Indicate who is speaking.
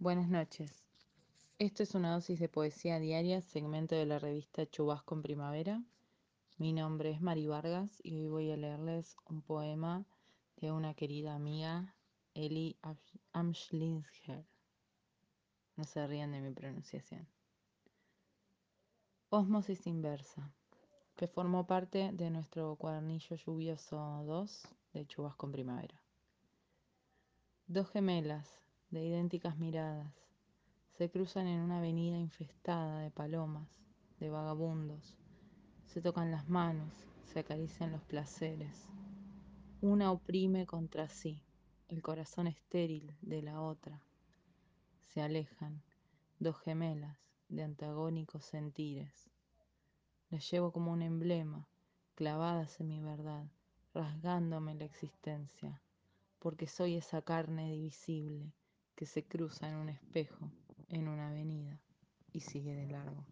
Speaker 1: Buenas noches. Esto es una dosis de poesía diaria, segmento de la revista Chubasco en Primavera. Mi nombre es Mari Vargas y hoy voy a leerles un poema de una querida amiga, Eli Amschlinger. No se rían de mi pronunciación. Osmosis inversa, que formó parte de nuestro cuadernillo lluvioso 2 de Chubasco en Primavera. Dos gemelas de idénticas miradas se cruzan en una avenida infestada de palomas, de vagabundos, se tocan las manos, se acarician los placeres. Una oprime contra sí el corazón estéril de la otra. Se alejan, dos gemelas de antagónicos sentires. Las llevo como un emblema, clavadas en mi verdad, rasgándome la existencia, porque soy esa carne divisible que se cruza en un espejo, en una avenida y sigue de largo.